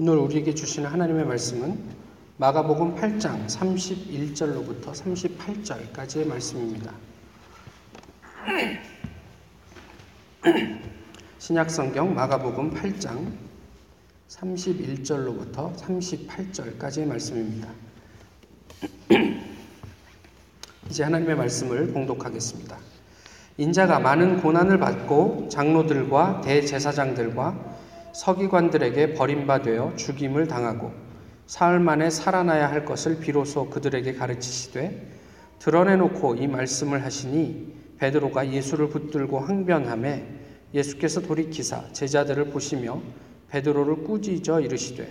오늘 우리에게 주시는 하나님의 말씀은 마가복음 8장 31절로부터 38절까지의 말씀입니다. 신약성경 마가복음 8장 31절로부터 38절까지의 말씀입니다. 이제 하나님의 말씀을 봉독하겠습니다. 인자가 많은 고난을 받고 장로들과 대제사장들과 서기관들에게 버림받아 죽임을 당하고 사흘 만에 살아나야 할 것을 비로소 그들에게 가르치시되 드러내놓고 이 말씀을 하시니 베드로가 예수를 붙들고 항변함에 예수께서 돌이키사 제자들을 보시며 베드로를 꾸짖어 이르시되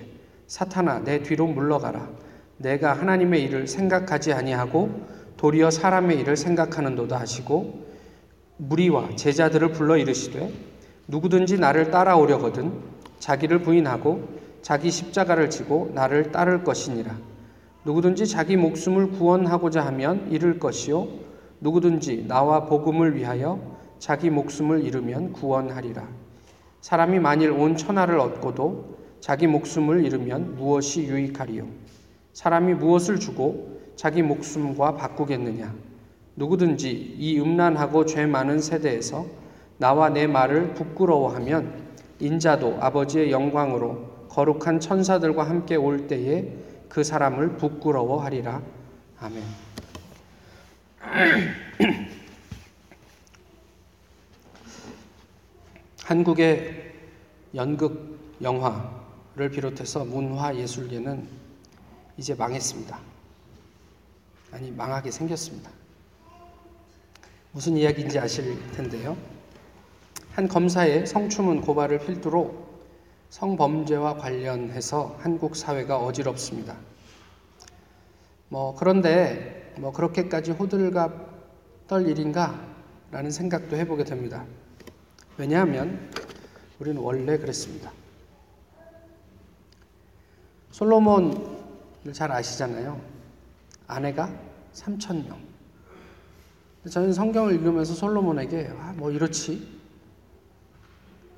사탄아 내 뒤로 물러가라. 내가 하나님의 일을 생각하지 아니하고 도리어 사람의 일을 생각하는도다 하시고 무리와 제자들을 불러 이르시되 누구든지 나를 따라오려거든 자기를 부인하고 자기 십자가를 지고 나를 따를 것이니라. 누구든지 자기 목숨을 구원하고자 하면 잃을 것이요 누구든지 나와 복음을 위하여 자기 목숨을 잃으면 구원하리라. 사람이 만일 온 천하를 얻고도 자기 목숨을 잃으면 무엇이 유익하리요? 사람이 무엇을 주고 자기 목숨과 바꾸겠느냐? 누구든지 이 음란하고 죄 많은 세대에서 나와 내 말을 부끄러워하면 인자도 아버지의 영광으로 거룩한 천사들과 함께 올 때에 그 사람을 부끄러워하리라. 아멘. 한국의 연극, 영화를 비롯해서 문화 예술계는 이제 망했습니다. 아니, 망하게 생겼습니다. 무슨 이야기인지 아실 텐데요. 한 검사의 성추문 고발을 필두로 성범죄와 관련해서 한국 사회가 어지럽습니다. 뭐 그런데 뭐 그렇게까지 호들갑 떨 일인가? 라는 생각도 해보게 됩니다. 왜냐하면 우리는 원래 그랬습니다. 솔로몬을 잘 아시잖아요. 아내가 3천 명. 저는 성경을 읽으면서 솔로몬에게 아, 뭐 이렇지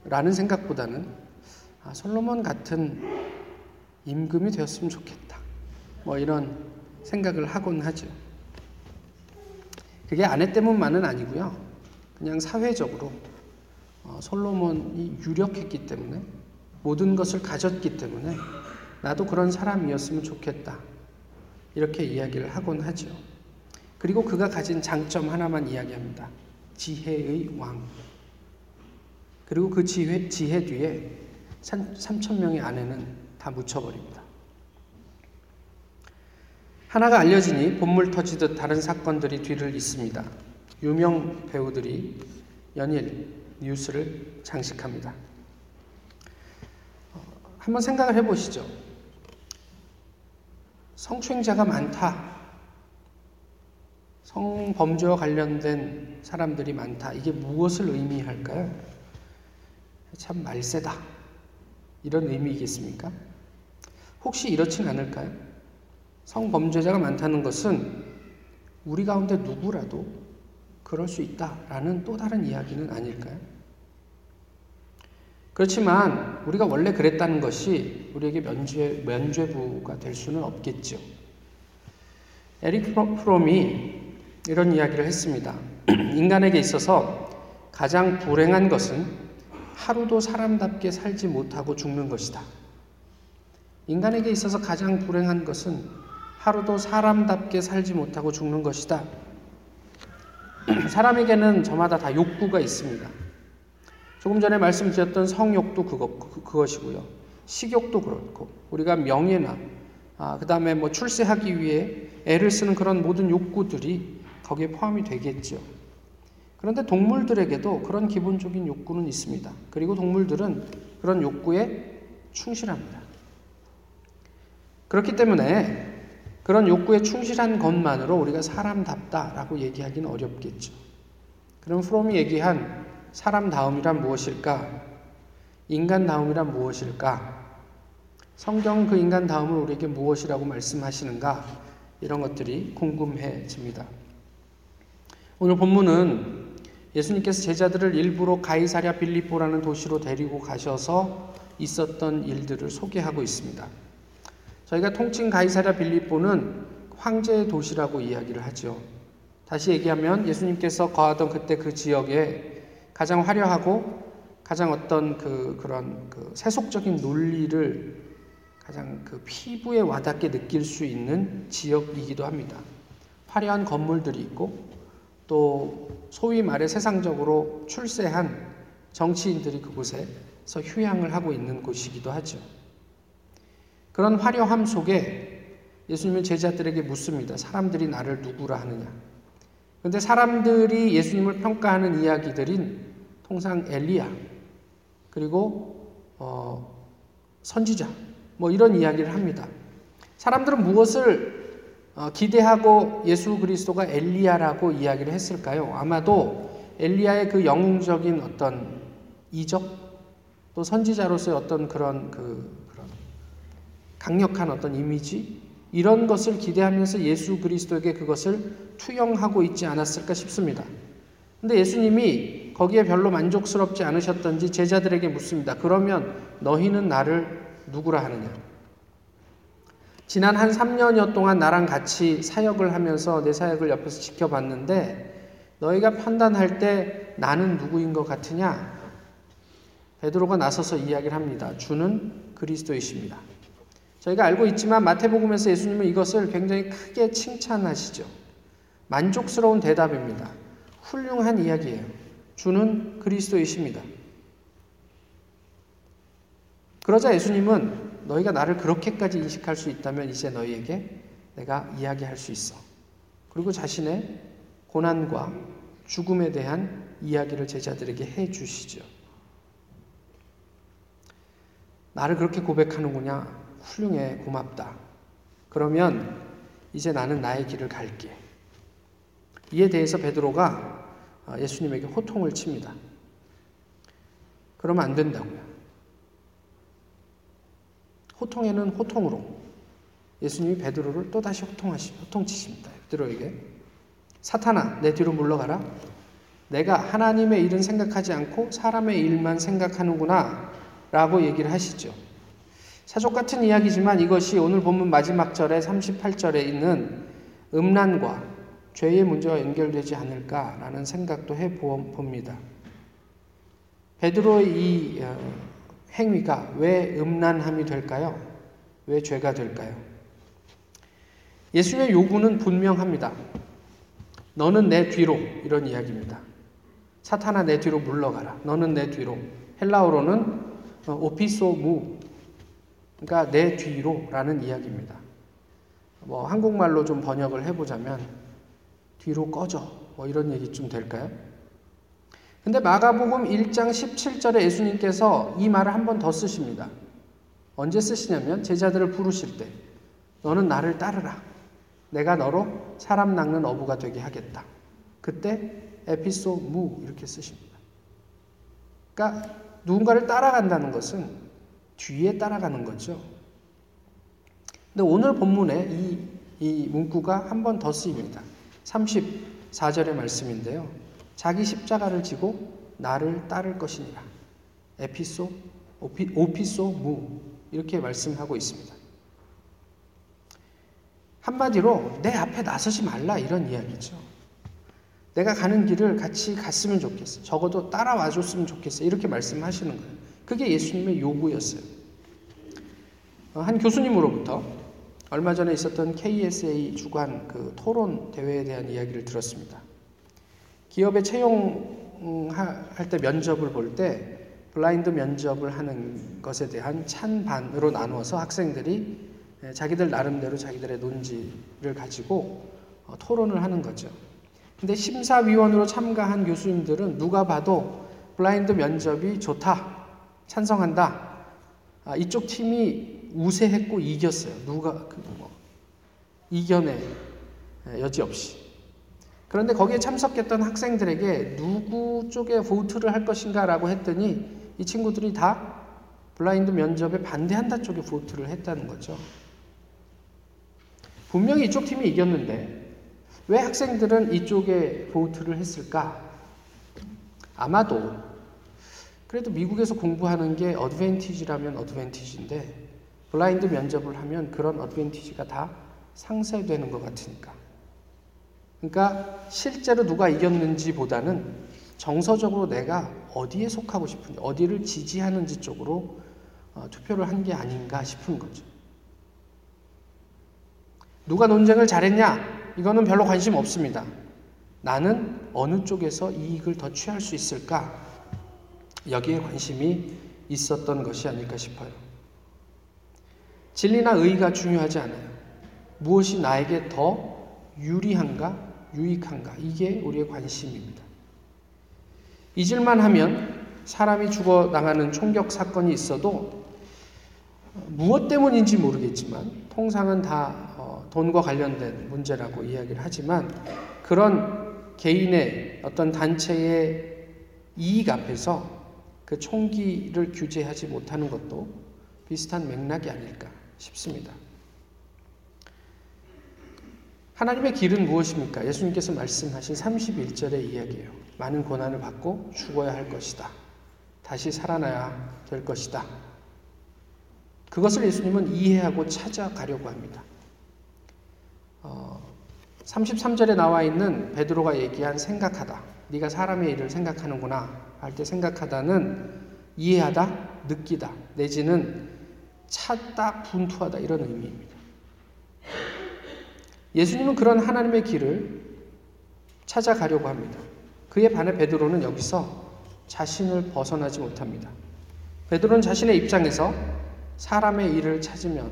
라는 생각보다는 아, 솔로몬 같은 임금이 되었으면 좋겠다. 뭐 이런 생각을 하곤 하죠. 그게 아내 때문만은 아니고요. 그냥 사회적으로 어, 솔로몬이 유력했기 때문에 모든 것을 가졌기 때문에 나도 그런 사람이었으면 좋겠다. 이렇게 이야기를 하곤 하죠. 그리고 그가 가진 장점 하나만 이야기합니다. 지혜의 왕. 그리고 그 지혜, 지혜 뒤에 3천 명의 아내는 다 묻혀버립니다. 하나가 알려지니 본물 터지듯 다른 사건들이 뒤를 잇습니다. 유명 배우들이 연일 뉴스를 장식합니다. 어, 한번 생각을 해보시죠. 성추행자가 많다. 성범죄와 관련된 사람들이 많다. 이게 무엇을 의미할까요? 참 말세다. 이런 의미이겠습니까? 혹시 이렇진 않을까요? 성범죄자가 많다는 것은 우리 가운데 누구라도 그럴 수 있다라는 또 다른 이야기는 아닐까요? 그렇지만 우리가 원래 그랬다는 것이 우리에게 면죄, 면죄부가 될 수는 없겠죠. 에릭 프롬이 이런 이야기를 했습니다. 인간에게 있어서 가장 불행한 것은 하루도 사람답게 살지 못하고 죽는 것이다. 인간에게 있어서 가장 불행한 것은 하루도 사람답게 살지 못하고 죽는 것이다. 사람에게는 저마다 다 욕구가 있습니다. 조금 전에 말씀드렸던 성욕도 그것, 그, 그것이고요. 식욕도 그렇고, 우리가 명예나, 아, 그 다음에 뭐 출세하기 위해 애를 쓰는 그런 모든 욕구들이 거기에 포함이 되겠죠. 그런데 동물들에게도 그런 기본적인 욕구는 있습니다. 그리고 동물들은 그런 욕구에 충실합니다. 그렇기 때문에 그런 욕구에 충실한 것만으로 우리가 사람답다라고 얘기하기는 어렵겠죠. 그럼 프롬이 얘기한 사람다움이란 무엇일까? 인간다움이란 무엇일까? 성경 그 인간다움을 우리에게 무엇이라고 말씀하시는가? 이런 것들이 궁금해집니다. 오늘 본문은 예수님께서 제자들을 일부러 가이사랴 빌립보라는 도시로 데리고 가셔서 있었던 일들을 소개하고 있습니다. 저희가 통칭 가이사랴 빌립보는 황제의 도시라고 이야기를 하죠. 다시 얘기하면 예수님께서 거하던 그때 그 지역에 가장 화려하고 가장 어떤 그 그런 그 세속적인 논리를 가장 그 피부에 와닿게 느낄 수 있는 지역이기도 합니다. 화려한 건물들이 있고 또 소위 말해 세상적으로 출세한 정치인들이 그곳에서 휴양을 하고 있는 곳이기도 하죠. 그런 화려함 속에 예수님은 제자들에게 묻습니다. 사람들이 나를 누구라 하느냐. 그런데 사람들이 예수님을 평가하는 이야기들인 통상 엘리야 그리고 어, 선지자 뭐 이런 이야기를 합니다. 사람들은 무엇을 어, 기대하고 예수 그리스도가 엘리야라고 이야기를 했을까요? 아마도 엘리야의 그 영웅적인 어떤 이적 또 선지자로서의 어떤 그런 그 그런 강력한 어떤 이미지 이런 것을 기대하면서 예수 그리스도에게 그것을 투영하고 있지 않았을까 싶습니다. 근데 예수님이 거기에 별로 만족스럽지 않으셨던지 제자들에게 묻습니다. 그러면 너희는 나를 누구라 하느냐? 지난 한 3년여 동안 나랑 같이 사역을 하면서 내 사역을 옆에서 지켜봤는데 너희가 판단할 때 나는 누구인 것 같으냐? 베드로가 나서서 이야기를 합니다. 주는 그리스도이십니다. 저희가 알고 있지만 마태복음에서 예수님은 이것을 굉장히 크게 칭찬하시죠. 만족스러운 대답입니다. 훌륭한 이야기예요. 주는 그리스도이십니다. 그러자 예수님은 너희가 나를 그렇게까지 인식할 수 있다면 이제 너희에게 내가 이야기할 수 있어. 그리고 자신의 고난과 죽음에 대한 이야기를 제자들에게 해 주시죠. 나를 그렇게 고백하는구나. 훌륭해. 고맙다. 그러면 이제 나는 나의 길을 갈게. 이에 대해서 베드로가 예수님에게 호통을 칩니다. 그러면 안 된다고요. 호통에는 호통으로 예수님이 베드로를 또다시 호통하시, 호통치십니다. 베드로에게 사탄아 내 뒤로 물러가라. 내가 하나님의 일은 생각하지 않고 사람의 일만 생각하는구나 라고 얘기를 하시죠. 사족 같은 이야기지만 이것이 오늘 본문 마지막 절에 38절에 있는 음란과 죄의 문제와 연결되지 않을까라는 생각도 해 봅니다. 베드로의 이 어, 행위가 왜 음란함이 될까요? 왜 죄가 될까요? 예수의 요구는 분명합니다. 너는 내 뒤로 이런 이야기입니다. 사탄아 내 뒤로 물러가라. 너는 내 뒤로. 헬라어로는 어, 오피소무 그러니까 내 뒤로라는 이야기입니다. 뭐 한국말로 좀 번역을 해보자면 뒤로 꺼져 뭐 이런 얘기 좀 될까요? 근데 마가복음 1장 17절에 예수님께서 이 말을 한 번 더 쓰십니다. 언제 쓰시냐면 제자들을 부르실 때 너는 나를 따르라. 내가 너로 사람 낚는 어부가 되게 하겠다. 그때 에피소 무 이렇게 쓰십니다. 그러니까 누군가를 따라간다는 것은 뒤에 따라가는 거죠. 근데 오늘 본문에 이, 이 문구가 한 번 더 쓰입니다. 34절의 말씀인데요. 자기 십자가를 지고 나를 따를 것이니라. 에피소, 오피, 오피소 무 이렇게 말씀하고 있습니다. 한마디로 내 앞에 나서지 말라 이런 이야기죠. 내가 가는 길을 같이 갔으면 좋겠어. 적어도 따라와 줬으면 좋겠어. 이렇게 말씀하시는 거예요. 그게 예수님의 요구였어요. 어, 한 교수님으로부터 얼마 전에 있었던 KSA 주관 그 토론 대회에 대한 이야기를 들었습니다. 기업에 채용할 때 면접을 볼 때 블라인드 면접을 하는 것에 대한 찬반으로 나누어서 학생들이 자기들 나름대로 자기들의 논지를 가지고 어, 토론을 하는 거죠. 근데 심사위원으로 참가한 교수님들은 누가 봐도 블라인드 면접이 좋다, 찬성한다. 아, 이쪽 팀이 우세했고 이겼어요. 누가 그 뭐 이겨내 여지 없이. 그런데 거기에 참석했던 학생들에게 누구 쪽에 보트를 할 것인가라고 했더니 이 친구들이 다 블라인드 면접에 반대한다 쪽에 보트를 했다는 거죠. 분명히 이쪽 팀이 이겼는데 왜 학생들은 이쪽에 보트를 했을까? 아마도 그래도 미국에서 공부하는 게 어드밴티지라면 어드밴티지인데 블라인드 면접을 하면 그런 어드밴티지가 다 상쇄되는 것 같으니까. 그러니까 실제로 누가 이겼는지 보다는 정서적으로 내가 어디에 속하고 싶은지, 어디를 지지하는지 쪽으로 어, 투표를 한 게 아닌가 싶은 거죠. 누가 논쟁을 잘했냐? 이거는 별로 관심 없습니다. 나는 어느 쪽에서 이익을 더 취할 수 있을까? 여기에 관심이 있었던 것이 아닐까 싶어요. 진리나 의가 중요하지 않아요. 무엇이 나에게 더 유리한가, 유익한가, 이게 우리의 관심입니다. 잊을만 하면 사람이 죽어 나가는 총격 사건이 있어도 무엇 때문인지 모르겠지만 통상은 다 어, 돈과 관련된 문제라고 이야기를 하지만 그런 개인의 어떤 단체의 이익 앞에서 그 총기를 규제하지 못하는 것도 비슷한 맥락이 아닐까 싶습니다. 하나님의 길은 무엇입니까? 예수님께서 말씀하신 31절의 이야기예요. 많은 고난을 받고 죽어야 할 것이다. 다시 살아나야 될 것이다. 그것을 예수님은 이해하고 찾아가려고 합니다. 어, 33절에 나와 있는 베드로가 얘기한 생각하다. 네가 사람의 일을 생각하는구나 할 때 생각하다는 이해하다, 느끼다 내지는 찾다, 분투하다 이런 의미입니다. 예수님은 그런 하나님의 길을 찾아가려고 합니다. 그에 반해 베드로는 여기서 자신을 벗어나지 못합니다. 베드로는 자신의 입장에서 사람의 일을 찾으면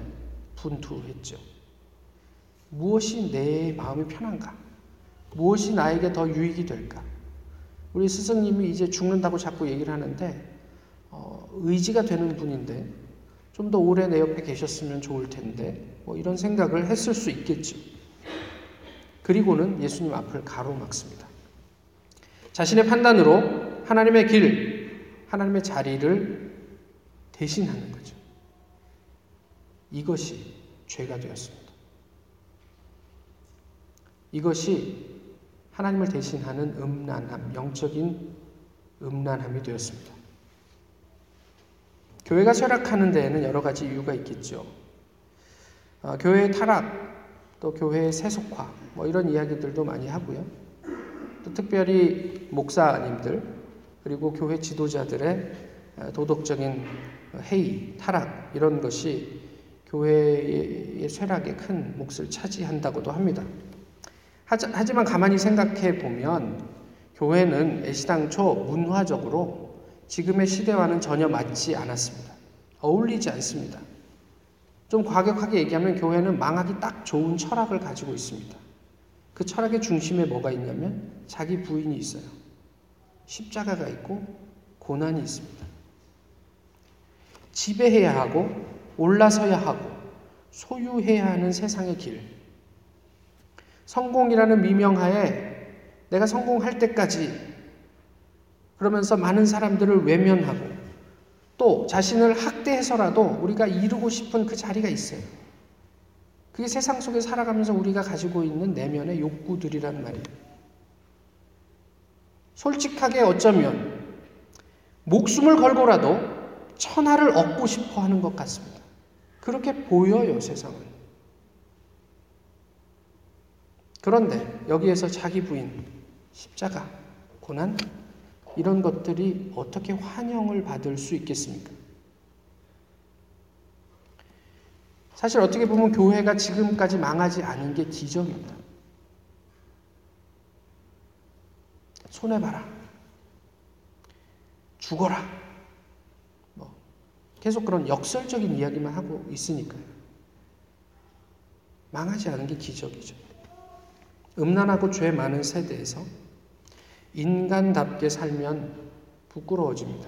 분투했죠. 무엇이 내 마음이 편한가? 무엇이 나에게 더 유익이 될까? 우리 스승님이 이제 죽는다고 자꾸 얘기를 하는데 어, 의지가 되는 분인데 좀 더 오래 내 옆에 계셨으면 좋을 텐데 뭐 이런 생각을 했을 수 있겠죠. 그리고는 예수님 앞을 가로막습니다. 자신의 판단으로 하나님의 길, 하나님의 자리를 대신하는 거죠. 이것이 죄가 되었습니다. 이것이 하나님을 대신하는 음란함, 영적인 음란함이 되었습니다. 교회가 쇠락하는 데에는 여러 가지 이유가 있겠죠. 어, 교회의 타락, 또 교회의 세속화, 뭐 이런 이야기들도 많이 하고요. 또 특별히 목사님들, 그리고 교회 지도자들의 도덕적인 회의, 타락, 이런 것이 교회의 쇠락에 큰 몫을 차지한다고도 합니다. 하지만 가만히 생각해 보면 교회는 애시당초 문화적으로 지금의 시대와는 전혀 맞지 않았습니다. 어울리지 않습니다. 좀 과격하게 얘기하면 교회는 망하기 딱 좋은 철학을 가지고 있습니다. 그 철학의 중심에 뭐가 있냐면 자기 부인이 있어요. 십자가가 있고 고난이 있습니다. 지배해야 하고 올라서야 하고 소유해야 하는 세상의 길. 성공이라는 미명하에 내가 성공할 때까지 그러면서 많은 사람들을 외면하고 또 자신을 학대해서라도 우리가 이루고 싶은 그 자리가 있어요. 그게 세상 속에 살아가면서 우리가 가지고 있는 내면의 욕구들이란 말이에요. 솔직하게 어쩌면 목숨을 걸고라도 천하를 얻고 싶어 하는 것 같습니다. 그렇게 보여요, 세상은. 그런데 여기에서 자기 부인, 십자가, 고난, 이런 것들이 어떻게 환영을 받을 수 있겠습니까? 사실 어떻게 보면 교회가 지금까지 망하지 않은 게 기적입니다. 손해봐라. 죽어라. 뭐, 계속 그런 역설적인 이야기만 하고 있으니까요. 망하지 않은 게 기적이죠. 음란하고 죄 많은 세대에서 인간답게 살면 부끄러워집니다.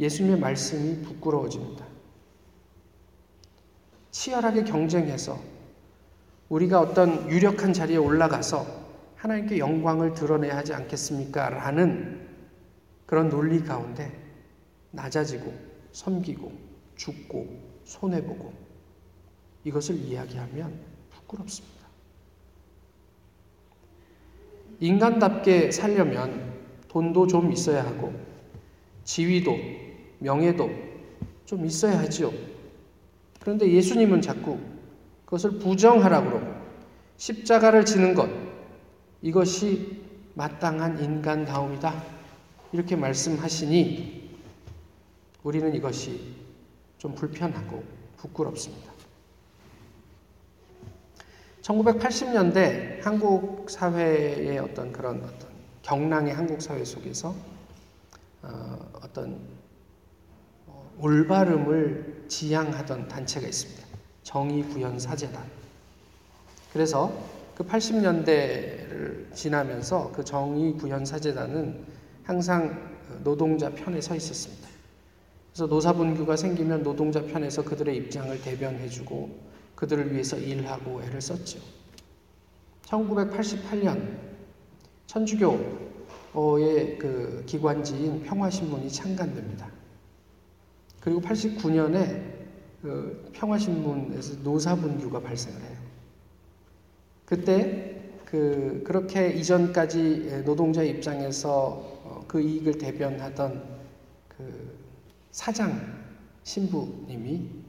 예수님의 말씀이 부끄러워집니다. 치열하게 경쟁해서 우리가 어떤 유력한 자리에 올라가서 하나님께 영광을 드러내야 하지 않겠습니까? 라는 그런 논리 가운데 낮아지고 섬기고 죽고 손해보고 이것을 이야기하면 부끄럽습니다. 인간답게 살려면 돈도 좀 있어야 하고 지위도 명예도 좀 있어야 하지요. 그런데 예수님은 자꾸 그것을 부정하라고 그러고 십자가를 지는 것 이것이 마땅한 인간다움이다. 이렇게 말씀하시니 우리는 이것이 좀 불편하고 부끄럽습니다. 1980년대 한국 사회의 어떤 그런 어떤 경랑의 한국 사회 속에서 어, 떤 어, 올바름을 지향하던 단체가 있습니다. 정의구현사재단. 그래서 그 80년대를 지나면서 그 정의구현사재단은 항상 노동자 편에 서 있었습니다. 그래서 노사분규가 생기면 노동자 편에서 그들의 입장을 대변해주고 그들을 위해서 일하고 애를 썼죠. 1988년 천주교의 그 기관지인 평화신문이 창간됩니다. 그리고 89년에 그 평화신문에서 노사분규가 발생을 해요. 그때 그 그렇게 이전까지 노동자 입장에서 어, 그 이익을 대변하던 그 사장 신부님이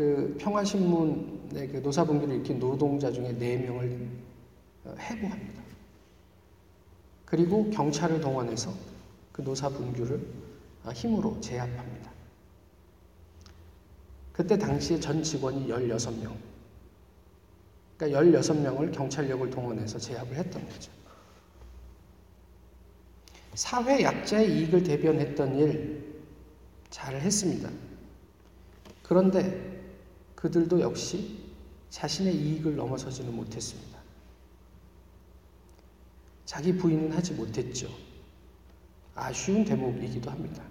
그 평화신문의 그 노사분규를 일으킨 노동자 중에 4명을 어, 해고합니다. 그리고 경찰을 동원해서 그 노사분규를 어, 힘으로 제압합니다. 그때 당시에 전 직원이 16명. 그러니까 16명을 경찰력을 동원해서 제압을 했던 거죠. 사회 약자의 이익을 대변했던 일 잘 했습니다. 그런데 그들도 역시 자신의 이익을 넘어서지는 못했습니다. 자기 부인은 하지 못했죠. 아쉬운 대목이기도 합니다.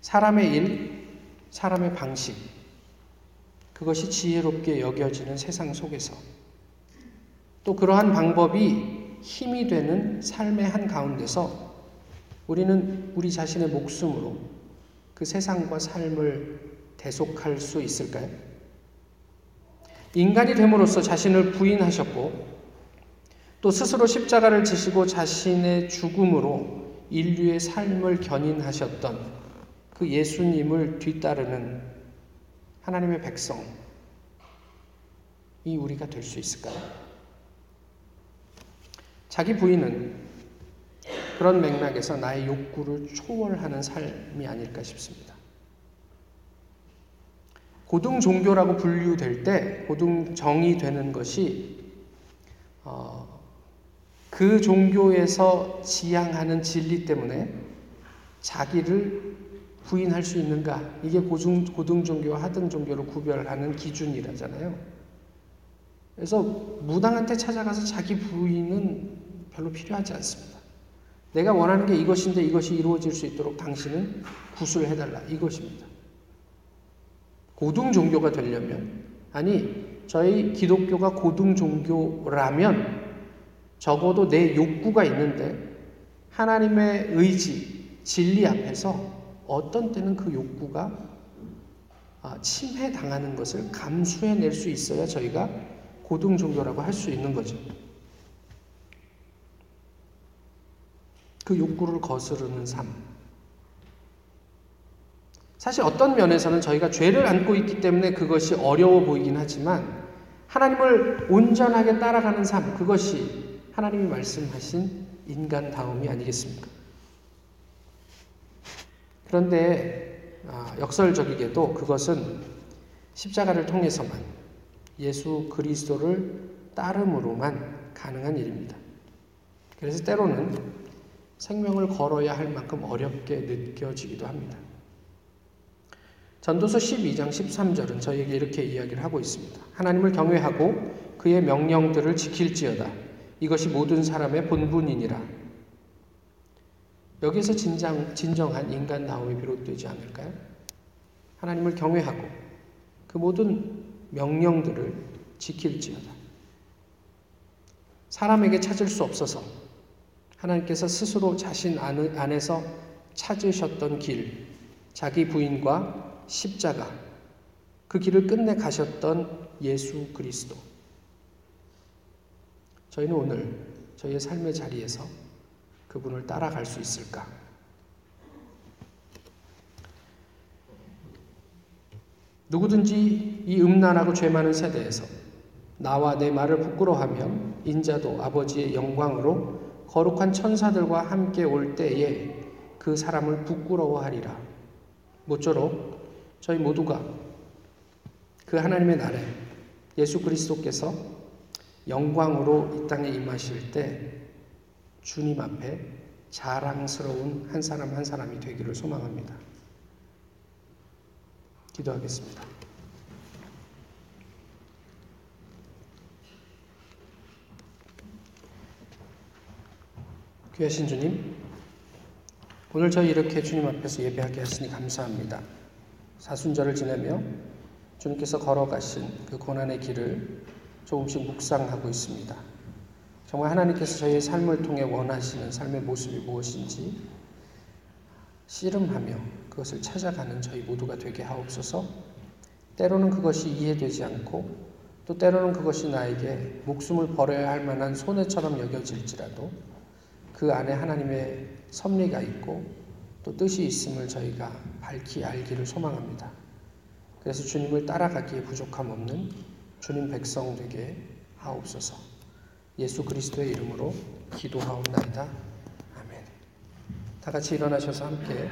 사람의 일, 사람의 방식, 그것이 지혜롭게 여겨지는 세상 속에서 또 그러한 방법이 힘이 되는 삶의 한 가운데서 우리는 우리 자신의 목숨으로 그 세상과 삶을 대속할 수 있을까요? 인간이 됨으로써 자신을 부인하셨고 또 스스로 십자가를 지시고 자신의 죽음으로 인류의 삶을 견인하셨던 그 예수님을 뒤따르는 하나님의 백성이 우리가 될 수 있을까요? 자기 부인은 그런 맥락에서 나의 욕구를 초월하는 삶이 아닐까 싶습니다. 고등 종교라고 분류될 때 고등 정이 되는 것이 어, 그 종교에서 지향하는 진리 때문에 자기를 부인할 수 있는가 이게 고중, 고등 종교와 하등 종교를 구별하는 기준이라잖아요. 그래서 무당한테 찾아가서 자기 부인은 별로 필요하지 않습니다. 내가 원하는 게 이것인데 이것이 이루어질 수 있도록 당신은 구술해달라 이것입니다. 고등 종교가 되려면 아니 저희 기독교가 고등 종교라면 적어도 내 욕구가 있는데 하나님의 의지, 진리 앞에서 어떤 때는 그 욕구가 아, 침해당하는 것을 감수해낼 수 있어야 저희가 고등 종교라고 할 수 있는 거죠. 그 욕구를 거스르는 삶. 사실 어떤 면에서는 저희가 죄를 안고 있기 때문에 그것이 어려워 보이긴 하지만 하나님을 온전하게 따라가는 삶, 그것이 하나님이 말씀하신 인간다움이 아니겠습니까? 그런데 아, 역설적이게도 그것은 십자가를 통해서만 예수 그리스도를 따름으로만 가능한 일입니다. 그래서 때로는 생명을 걸어야 할 만큼 어렵게 느껴지기도 합니다. 전도서 12장 13절은 저에게 이렇게 이야기를 하고 있습니다. 하나님을 경외하고 그의 명령들을 지킬지어다. 이것이 모든 사람의 본분이니라. 여기서 진정, 진정한 인간다움이 비롯되지 않을까요? 하나님을 경외하고 그 모든 명령들을 지킬지어다. 사람에게 찾을 수 없어서 하나님께서 스스로 자신 안에서 찾으셨던 길, 자기 부인과 십자가, 그 길을 끝내 가셨던 예수 그리스도. 저희는 오늘 저희의 삶의 자리에서 그분을 따라갈 수 있을까? 누구든지 이 음란하고 죄 많은 세대에서 나와 내 말을 부끄러워하면 인자도 아버지의 영광으로 거룩한 천사들과 함께 올 때에 그 사람을 부끄러워하리라. 모쪼록 저희 모두가 그 하나님의 날에 예수 그리스도께서 영광으로 이 땅에 임하실 때 주님 앞에 자랑스러운 한 사람 한 사람이 되기를 소망합니다. 기도하겠습니다. 귀하신 주님, 오늘 저희 이렇게 주님 앞에서 예배하게 하시니 감사합니다. 사순절을 지내며 주님께서 걸어가신 그 고난의 길을 조금씩 묵상하고 있습니다. 정말 하나님께서 저희의 삶을 통해 원하시는 삶의 모습이 무엇인지 씨름하며 그것을 찾아가는 저희 모두가 되게 하옵소서. 때로는 그것이 이해되지 않고 또 때로는 그것이 나에게 목숨을 버려야 할 만한 손해처럼 여겨질지라도 그 안에 하나님의 섭리가 있고 또 뜻이 있음을 저희가 밝히 알기를 소망합니다. 그래서 주님을 따라가기에 부족함 없는 주님 백성 되게 하옵소서. 예수 그리스도의 이름으로 기도하옵나이다. 아멘. 다 같이 일어나셔서 함께